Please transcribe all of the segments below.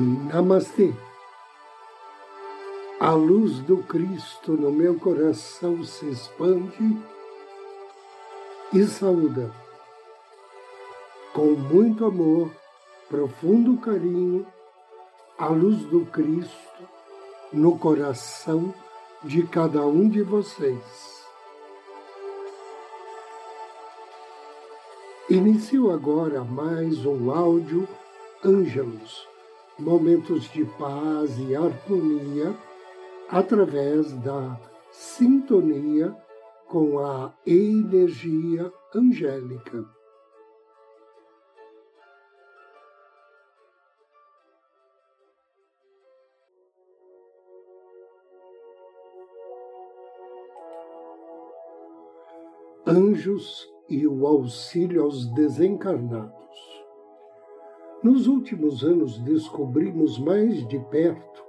Namastê. A luz do Cristo no meu coração se expande e saúda. Com muito amor, profundo carinho, a luz do Cristo no coração de cada um de vocês. Inicio agora mais um áudio Ângelos momentos de paz e harmonia através da sintonia com a energia angélica. Anjos e o auxílio aos desencarnados. Nos últimos anos descobrimos mais de perto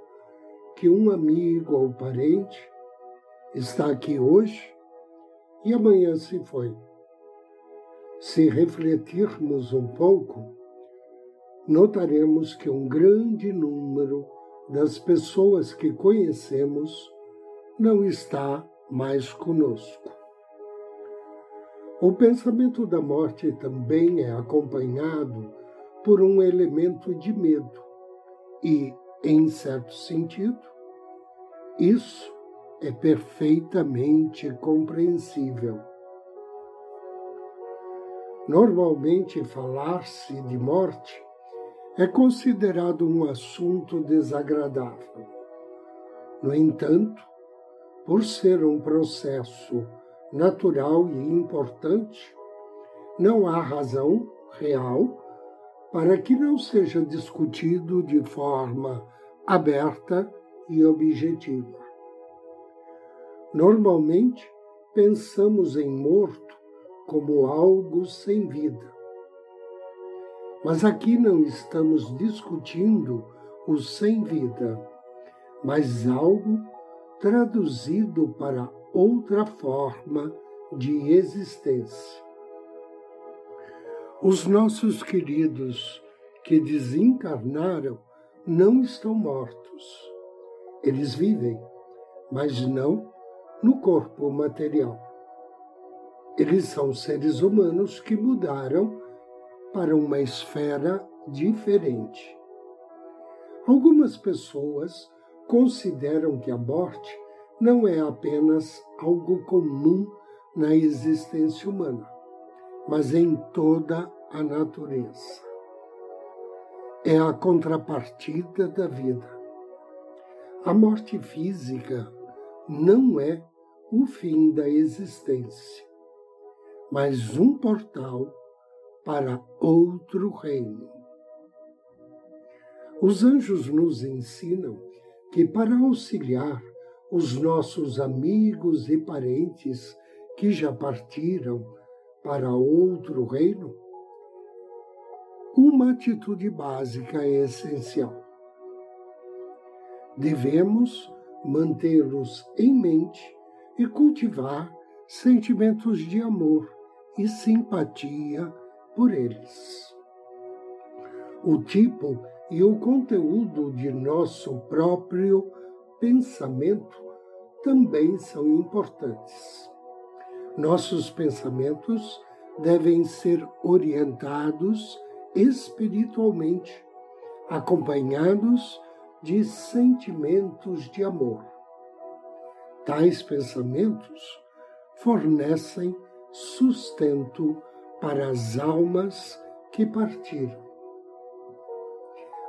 que um amigo ou parente está aqui hoje e amanhã se foi. Se refletirmos um pouco, notaremos que um grande número das pessoas que conhecemos não está mais conosco. O pensamento da morte também é acompanhado por um elemento de medo. E, em certo sentido, isso é perfeitamente compreensível. Normalmente, falar-se de morte é considerado um assunto desagradável. No entanto, por ser um processo natural e importante, não há razão real para que não seja discutido de forma aberta e objetiva. Normalmente, pensamos em morto como algo sem vida. Mas aqui não estamos discutindo o sem vida, mas algo traduzido para outra forma de existência. Os nossos queridos que desencarnaram não estão mortos. Eles vivem, mas não no corpo material. Eles são seres humanos que mudaram para uma esfera diferente. Algumas pessoas consideram que a morte não é apenas algo comum na existência humana mas em toda a natureza. É a contrapartida da vida. A morte física não é o fim da existência, mas um portal para outro reino. Os anjos nos ensinam que, para auxiliar os nossos amigos e parentes que já partiram para outro reino, uma atitude básica é essencial. Devemos mantê-los em mente e cultivar sentimentos de amor e simpatia por eles. O tipo e o conteúdo de nosso próprio pensamento também são importantes. Nossos pensamentos devem ser orientados espiritualmente, acompanhados de sentimentos de amor. Tais pensamentos fornecem sustento para as almas que partiram.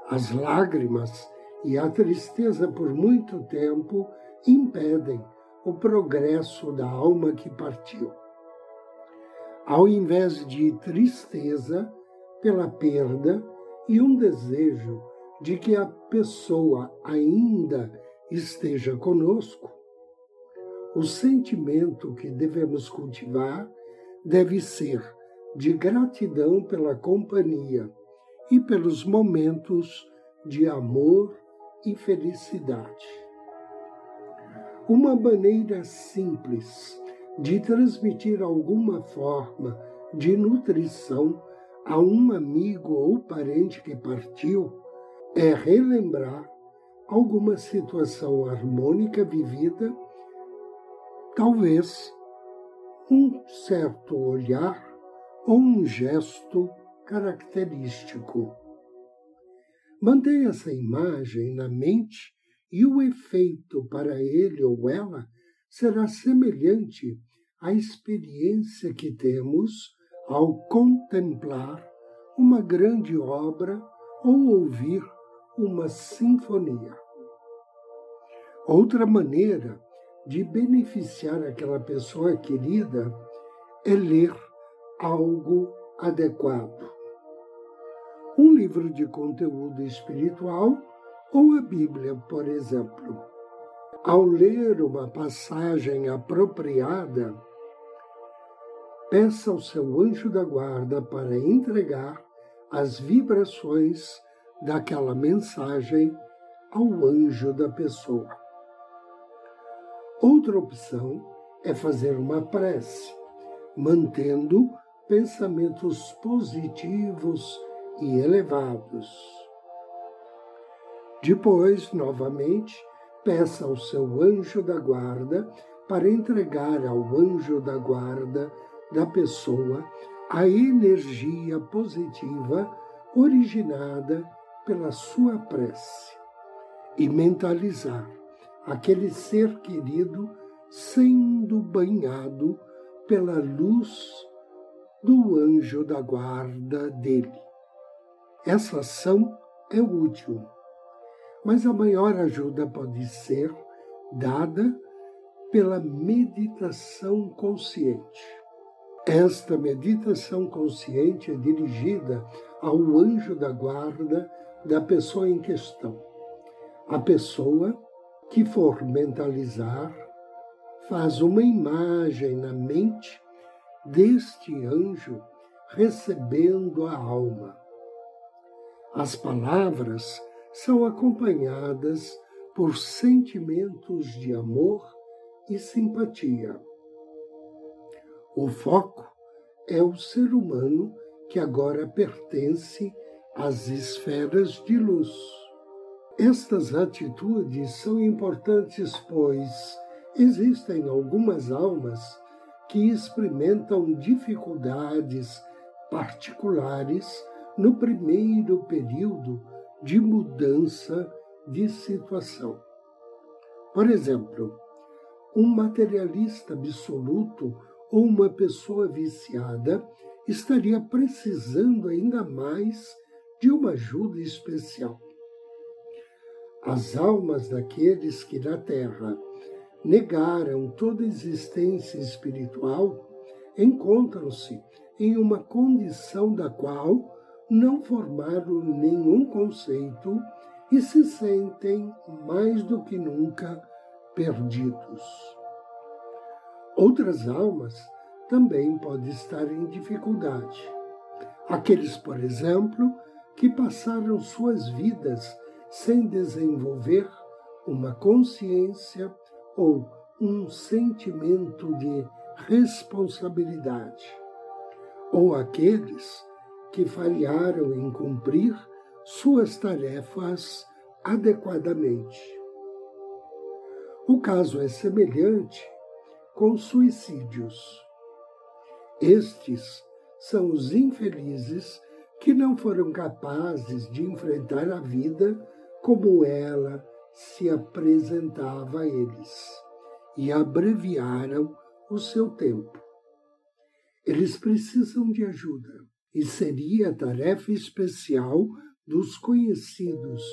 As lágrimas e a tristeza por muito tempo impedem o progresso da alma que partiu. Ao invés de tristeza pela perda e um desejo de que a pessoa ainda esteja conosco, o sentimento que devemos cultivar deve ser de gratidão pela companhia e pelos momentos de amor e felicidade. Uma maneira simples de transmitir alguma forma de nutrição a um amigo ou parente que partiu é relembrar alguma situação harmônica vivida, talvez um certo olhar ou um gesto característico. Mantenha essa imagem na mente e o efeito para ele ou ela será semelhante à experiência que temos ao contemplar uma grande obra ou ouvir uma sinfonia. Outra maneira de beneficiar aquela pessoa querida é ler algo adequado. Um livro de conteúdo espiritual ou a Bíblia, por exemplo. Ao ler uma passagem apropriada, peça ao seu anjo da guarda para entregar as vibrações daquela mensagem ao anjo da pessoa. Outra opção é fazer uma prece, mantendo pensamentos positivos e elevados. Depois, novamente, peça ao seu anjo da guarda para entregar ao anjo da guarda da pessoa a energia positiva originada pela sua prece e mentalizar aquele ser querido sendo banhado pela luz do anjo da guarda dele. Essa ação é útil, mas a maior ajuda pode ser dada pela meditação consciente. Esta meditação consciente é dirigida ao anjo da guarda da pessoa em questão. A pessoa que for mentalizar faz uma imagem na mente deste anjo recebendo a alma. As palavras são acompanhadas por sentimentos de amor e simpatia. O foco é o ser humano que agora pertence às esferas de luz. Estas atitudes são importantes, pois existem algumas almas que experimentam dificuldades particulares no primeiro período de mudança de situação. Por exemplo, um materialista absoluto ou uma pessoa viciada estaria precisando ainda mais de uma ajuda especial. As almas daqueles que na Terra negaram toda existência espiritual encontram-se em uma condição da qual não formaram nenhum conceito e se sentem mais do que nunca perdidos. Outras almas também podem estar em dificuldade. Aqueles, por exemplo, que passaram suas vidas sem desenvolver uma consciência ou um sentimento de responsabilidade, ou aqueles que falharam em cumprir suas tarefas adequadamente. O caso é semelhante com suicídios. Estes são os infelizes que não foram capazes de enfrentar a vida como ela se apresentava a eles e abreviaram o seu tempo. Eles precisam de ajuda e seria tarefa especial dos conhecidos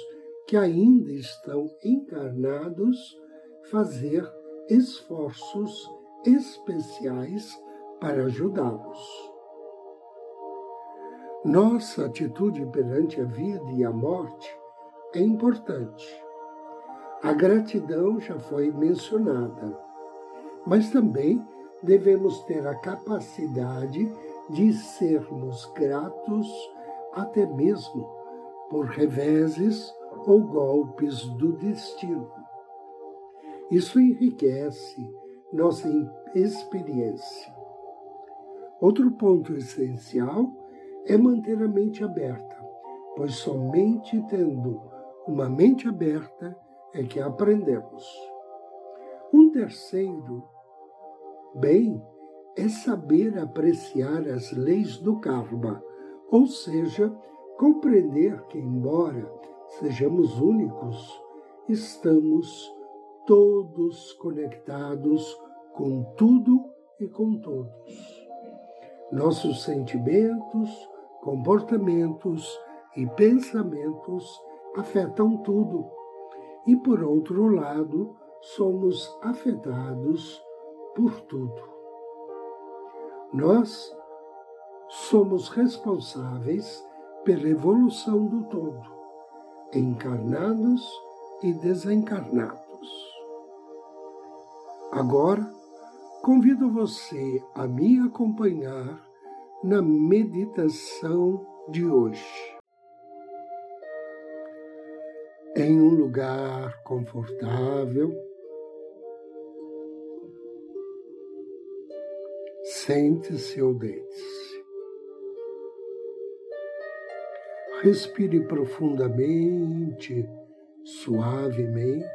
que ainda estão encarnados fazer esforços especiais para ajudá-los. Nossa atitude perante a vida e a morte é importante. A gratidão já foi mencionada, mas também devemos ter a capacidade de sermos gratos até mesmo por reveses ou golpes do destino. Isso enriquece nossa experiência. Outro ponto essencial é manter a mente aberta pois somente tendo uma mente aberta é que aprendemos. Um terceiro bem é saber apreciar as leis do karma, ou seja, compreender que, embora sejamos únicos, estamos todos conectados com tudo e com todos. Nossos sentimentos, comportamentos e pensamentos afetam tudo. E, por outro lado, somos afetados por tudo. Nós somos responsáveis pela evolução do todo, encarnados e desencarnados. Agora, convido você a me acompanhar na meditação de hoje. Em um lugar confortável, sente-se ou deite-se. Respire profundamente, suavemente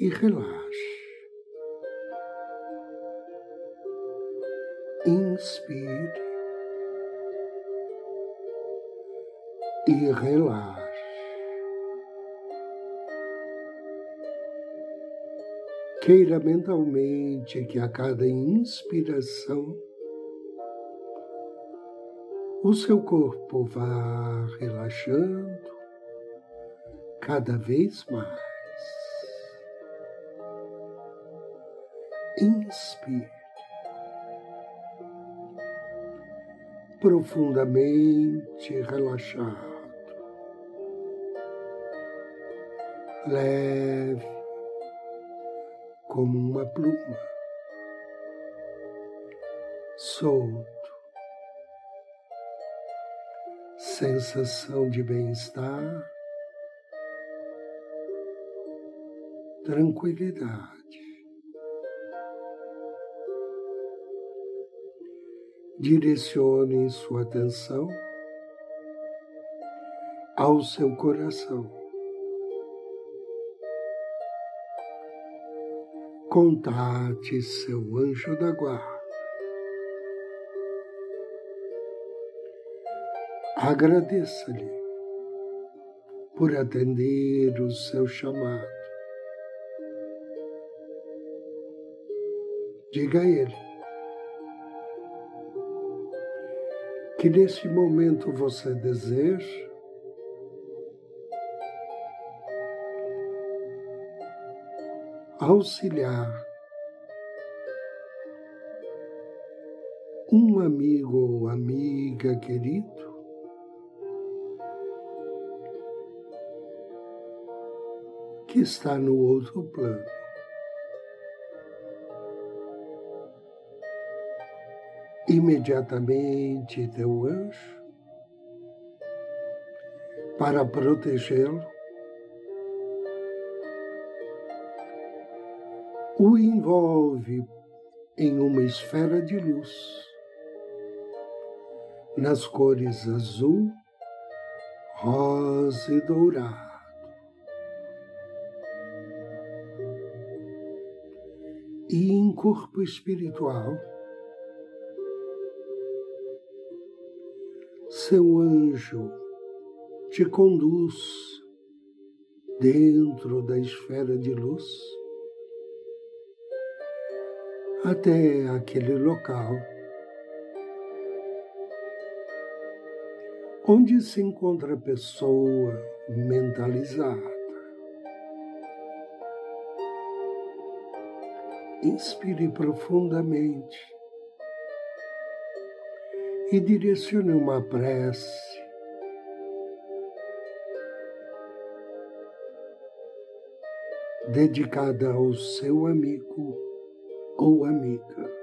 e relaxe. Inspire e relaxe. Queira mentalmente que a cada inspiração o seu corpo vá relaxando cada vez mais. Inspire. Profundamente relaxado. Leve como uma pluma. Solto. Sensação de bem-estar. Tranquilidade. direcione sua atenção ao seu coração. Contate seu anjo da guarda. Agradeça-lhe por atender o seu chamado. Diga a ele que neste momento você deseja auxiliar um amigo ou amiga querido que está no outro plano. imediatamente teu anjo para protegê-lo, o envolve em uma esfera de luz nas cores azul, rosa e dourado. E em corpo espiritual, seu anjo te conduz dentro da esfera de luz até aquele local onde se encontra a pessoa mentalizada. Inspire profundamente e direcione uma prece dedicada ao seu amigo ou amiga.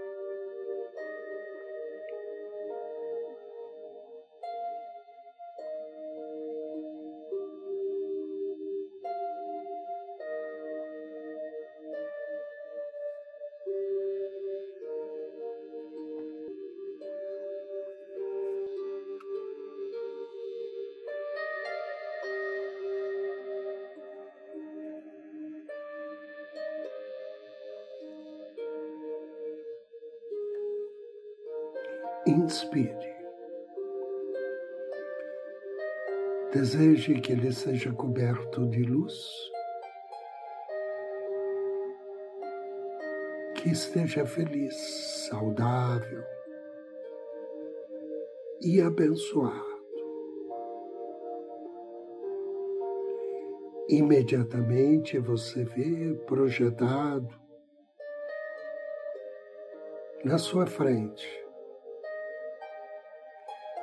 Inspire. Deseje que ele seja coberto de luz, que esteja feliz, saudável e abençoado. Imediatamente você vê projetado na sua frente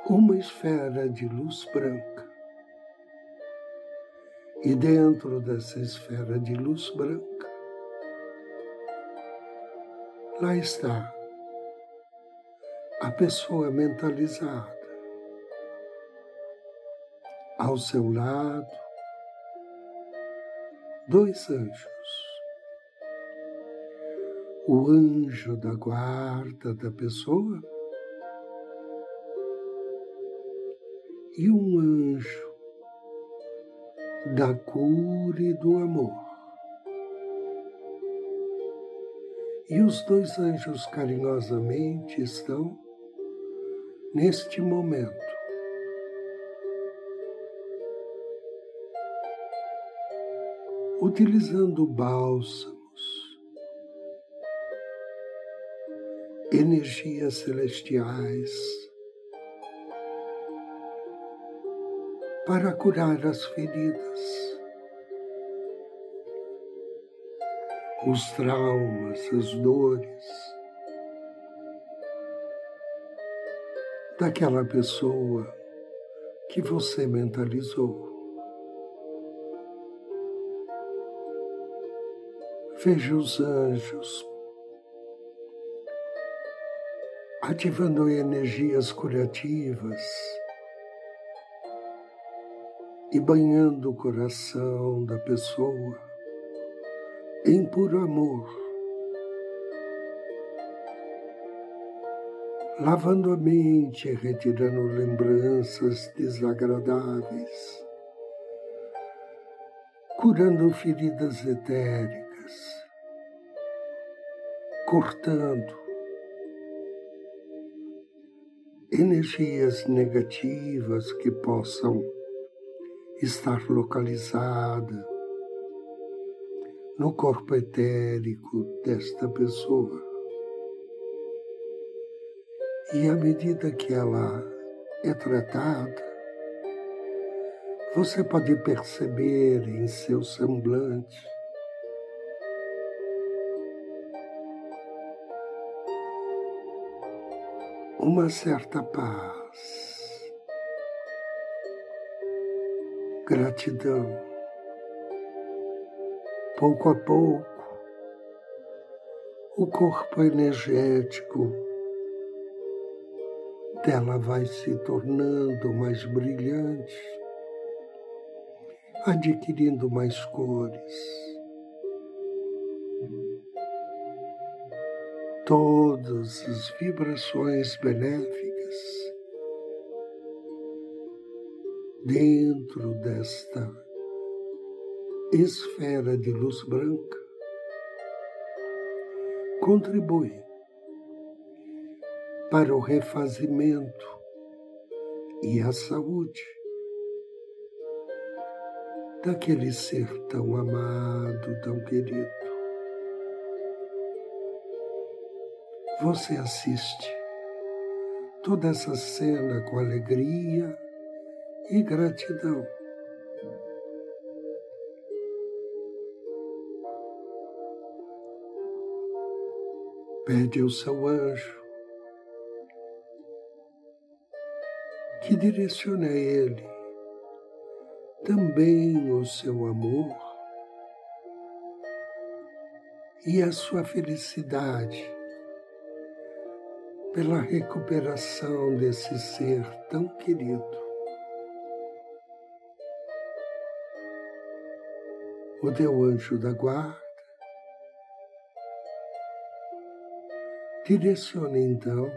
uma esfera de luz branca. E dentro dessa esfera de luz branca, lá está a pessoa mentalizada. Ao seu lado, dois anjos. O anjo da guarda da pessoa e um anjo da cura e do amor. E os dois anjos carinhosamente estão neste momento utilizando bálsamos, energias celestiais para curar as feridas, os traumas, as dores daquela pessoa que você mentalizou. Veja os anjos ativando energias curativas e banhando o coração da pessoa em puro amor, lavando a mente, retirando lembranças desagradáveis, curando feridas etéricas cortando energias negativas que possam estar localizadas no corpo etérico desta pessoa. E à medida que ela é tratada, você pode perceber em seu semblante uma certa paz, gratidão. Pouco a pouco, o corpo energético dela vai se tornando mais brilhante, adquirindo mais cores todas as vibrações benéficas dentro desta esfera de luz branca contribuem para o refazimento e a saúde daquele ser tão amado, tão querido. você assiste toda essa cena com alegria e gratidão. Pede ao seu anjo que direcione a ele também o seu amor e a sua felicidade pela recuperação desse ser tão querido. O teu anjo da guarda. Direcione então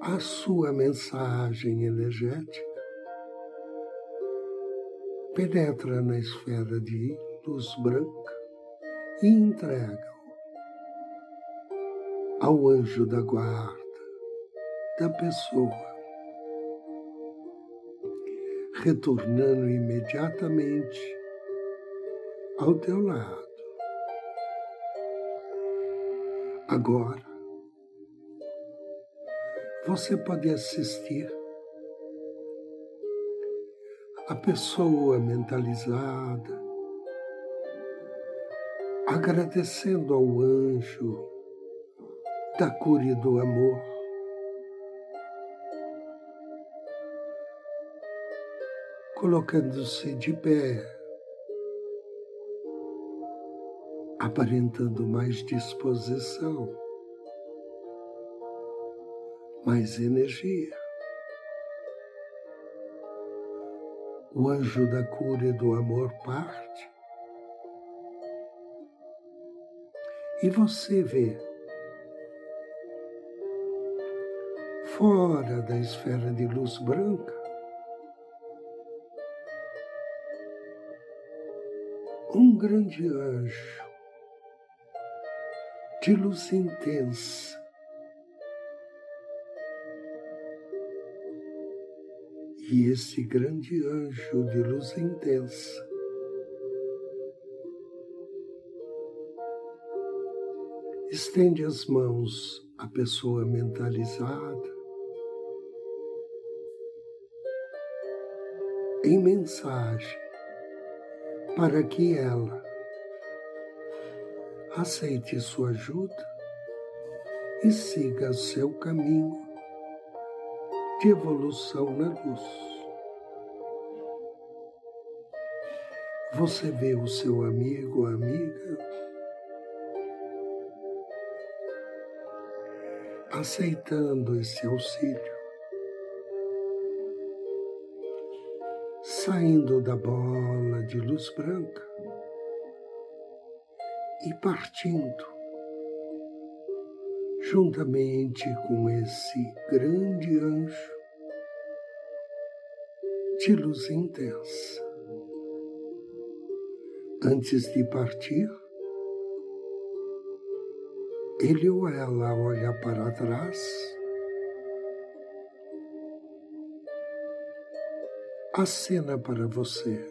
a sua mensagem energética, penetra na esfera de luz branca e entrega ao anjo da guarda da pessoa, retornando imediatamente ao teu lado. Agora, você pode assistir a pessoa mentalizada, agradecendo ao anjo da cura e do amor. Colocando-se de pé, aparentando mais disposição, mais energia. o anjo da cura e do amor parte. E você vê, fora da esfera de luz branca, um grande anjo de luz intensa. E esse grande anjo de luz intensa estende as mãos à pessoa mentalizada em mensagem para que ela aceite sua ajuda e siga seu caminho de evolução na luz. Você vê o seu amigo ou amiga aceitando esse auxílio, saindo da bola de luz branca e partindo juntamente com esse grande anjo de luz intensa. Antes de partir, ele ou ela olha para trás, acena para você.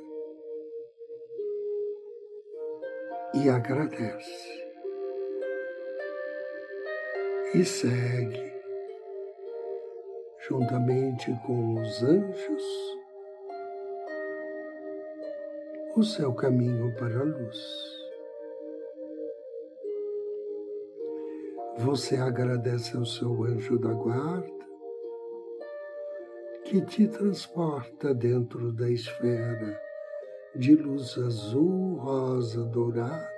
E agradece. E segue, juntamente com os anjos, o seu caminho para a luz. Você agradece ao seu anjo da guarda, que te transporta dentro da esfera de luz azul, rosa, dourada,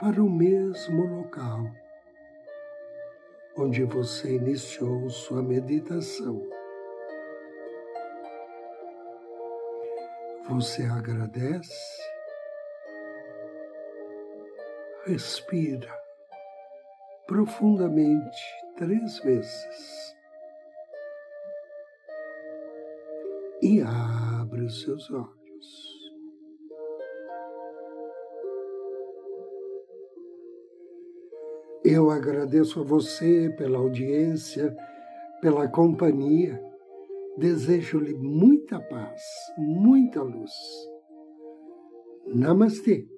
para o mesmo local onde você iniciou sua meditação. Você agradece, respira profundamente três vezes e abre os seus olhos. Eu agradeço a você pela audiência, pela companhia. Desejo-lhe muita paz, muita luz. Namastê.